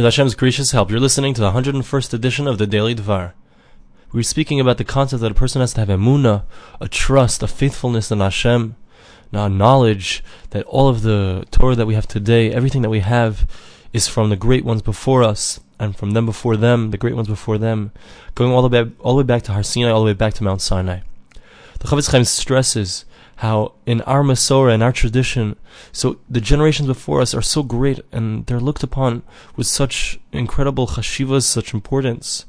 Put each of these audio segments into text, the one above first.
With Hashem's gracious help, you're listening to the 101st edition of the Daily Dvar. We're speaking about the concept that a person has to have emuna, a trust, a faithfulness in Hashem, now knowledge that all of the Torah that we have today, everything that we have, is from the great ones before us, and from them before them, the great ones before them, going all the way, all the way back to Har Sinai, all the way back to Mount Sinai. The Chofetz Chaim stresses how in our Masorah, in our tradition, so the generations before us are so great and they're looked upon with such incredible chashivas, such importance.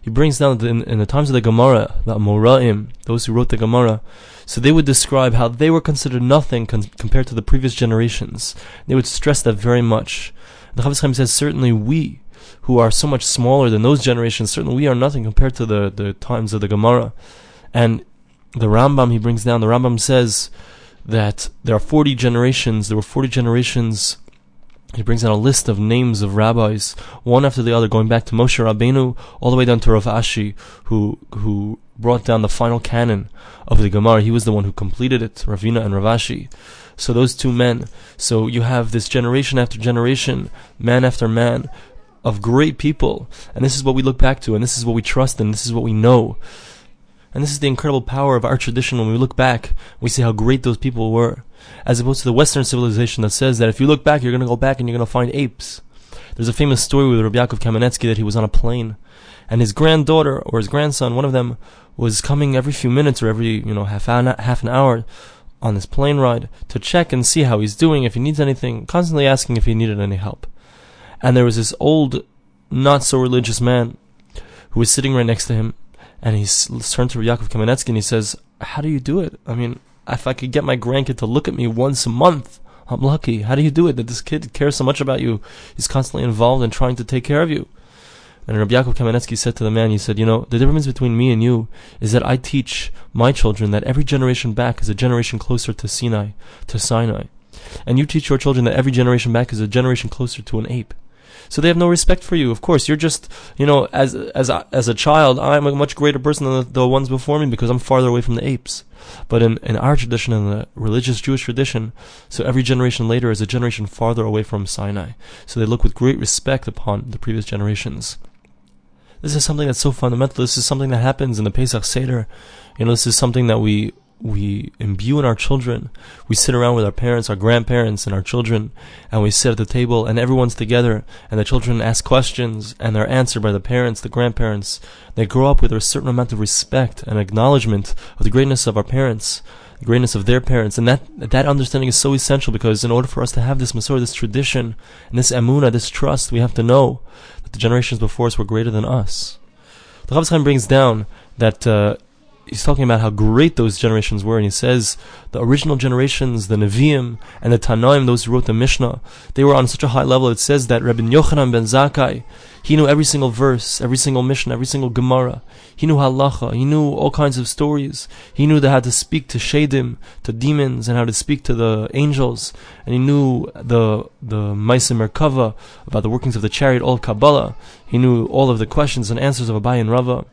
He brings down in, in, the times of the Gemara, the Amoraim, those who wrote the Gemara, so they would describe how they were considered nothing con- compared to the previous generations. They would stress that very much. The Chofetz Chaim says, certainly we, who are so much smaller than those generations, certainly we are nothing compared to the, the times of the Gemara. And the Rambam he brings down, the Rambam says that there are 40 generations, there were 40 generations. He brings down a list of names of rabbis, one after the other, going back to Moshe Rabbeinu, all the way down to Rav Ashi, who, who brought down the final canon of the Gemara. He was the one who completed it, Ravina and Rav Ashi. So those two men. So you have this generation after generation, man after man, of great people. And this is what we look back to, and this is what we trust and this is what we know. And this is the incredible power of our tradition when we look back, we see how great those people were. As opposed to the Western civilization that says that if you look back, you're going to go back and you're going to find apes. There's a famous story with Rabbi Yaakov Kamenetsky that he was on a plane, and his granddaughter or his grandson, one of them, was coming every few minutes or every you know half an half an hour on this plane ride to check and see how he's doing, if he needs anything, constantly asking if he needed any help. And there was this old, not so religious man who was sitting right next to him, and he turned to Yaakov Kamenetsky and he says, "How do you do it? I mean, if I could get my grandkid to look at me once a month, I'm lucky. How do you do it? That this kid cares so much about you? He's constantly involved in trying to take care of you." And Rabbi Yaakov Kamenetsky said to the man, he said, you know, the difference between me and you is that I teach my children that every generation back is a generation closer to Sinai, to Sinai. And you teach your children that every generation back is a generation closer to an ape. So they have no respect for you. Of course, you're just, you know, as as as a child, I'm a much greater person than the, the ones before me because I'm farther away from the apes. But in, in our tradition, in the religious Jewish tradition, so every generation later is a generation farther away from Sinai. So they look with great respect upon the previous generations. This is something that's so fundamental. This is something that happens in the Pesach Seder. You know, this is something that we we imbue in our children. We sit around with our parents, our grandparents, and our children, and we sit at the table, and everyone's together, and the children ask questions, and they're answered by the parents, the grandparents. They grow up with a certain amount of respect and acknowledgement of the greatness of our parents, the greatness of their parents, and that that understanding is so essential because in order for us to have this Masorah, this tradition, and this emuna, this trust, we have to know that the generations before us were greater than us. The Chofetz Chaim brings down that uh, he's talking about how great those generations were, and he says the original generations, the Nevi'im and the Tanoim, those who wrote the Mishnah, they were on such a high level. It says that Rabbi Yochanan ben Zakkai, he knew every single verse, every single Mishnah, every single Gemara. He knew halacha. He knew all kinds of stories. He knew how to speak to shadim, to demons, and how to speak to the angels. And he knew the the Ma'aseh Merkava about the workings of the chariot, all of Kabbalah. He knew all of the questions and answers of Abai and Rava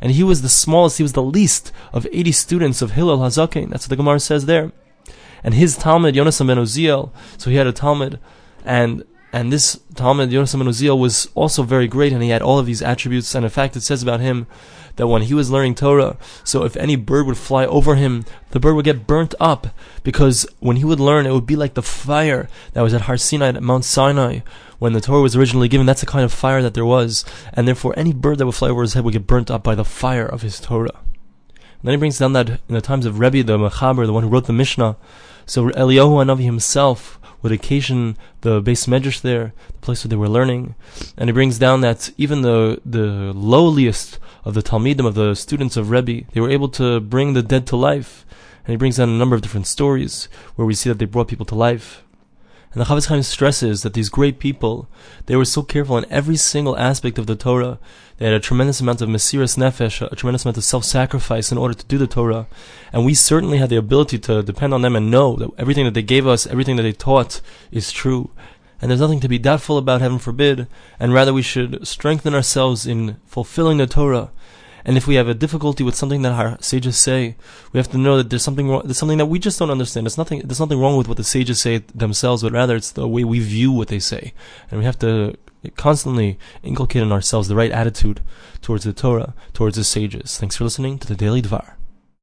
and he was the smallest, he was the least of 80 students of Hillel Hazaken. That's what the Gemara says there. And his Talmid, Yonasan ben Uziel, so he had a Talmid, and and this Talmid, Yonasan ben Uziel, was also very great, and he had all of these attributes. And in fact, it says about him that when he was learning Torah, so if any bird would fly over him, the bird would get burnt up, because when he would learn, it would be like the fire that was at Har Sinai, at Mount Sinai, when the Torah was originally given, that's the kind of fire that there was, and therefore any bird that would fly over his head would get burnt up by the fire of his Torah. And then he brings down that in the times of Rebbe, the Mechaber, the one who wrote the Mishnah, so Eliyahu Hanavi himself would occasion the beis medrash there, the place where they were learning, and he brings down that even the the lowliest of the talmidim of the students of Rebbe, they were able to bring the dead to life, and he brings down a number of different stories where we see that they brought people to life. And the Chofetz Chaim stresses that these great people, they were so careful in every single aspect of the Torah. They had a tremendous amount of mesiras nefesh, a tremendous amount of self-sacrifice in order to do the Torah. And we certainly had the ability to depend on them and know that everything that they gave us, everything that they taught is true. And there's nothing to be doubtful about, heaven forbid. And rather we should strengthen ourselves in fulfilling the Torah and if we have a difficulty with something that our sages say, we have to know that there's something wrong, there's something that we just don't understand. There's nothing, there's nothing wrong with what the sages say themselves, but rather it's the way we view what they say. And we have to constantly inculcate in ourselves the right attitude towards the Torah, towards the sages. Thanks for listening to the Daily Dvar.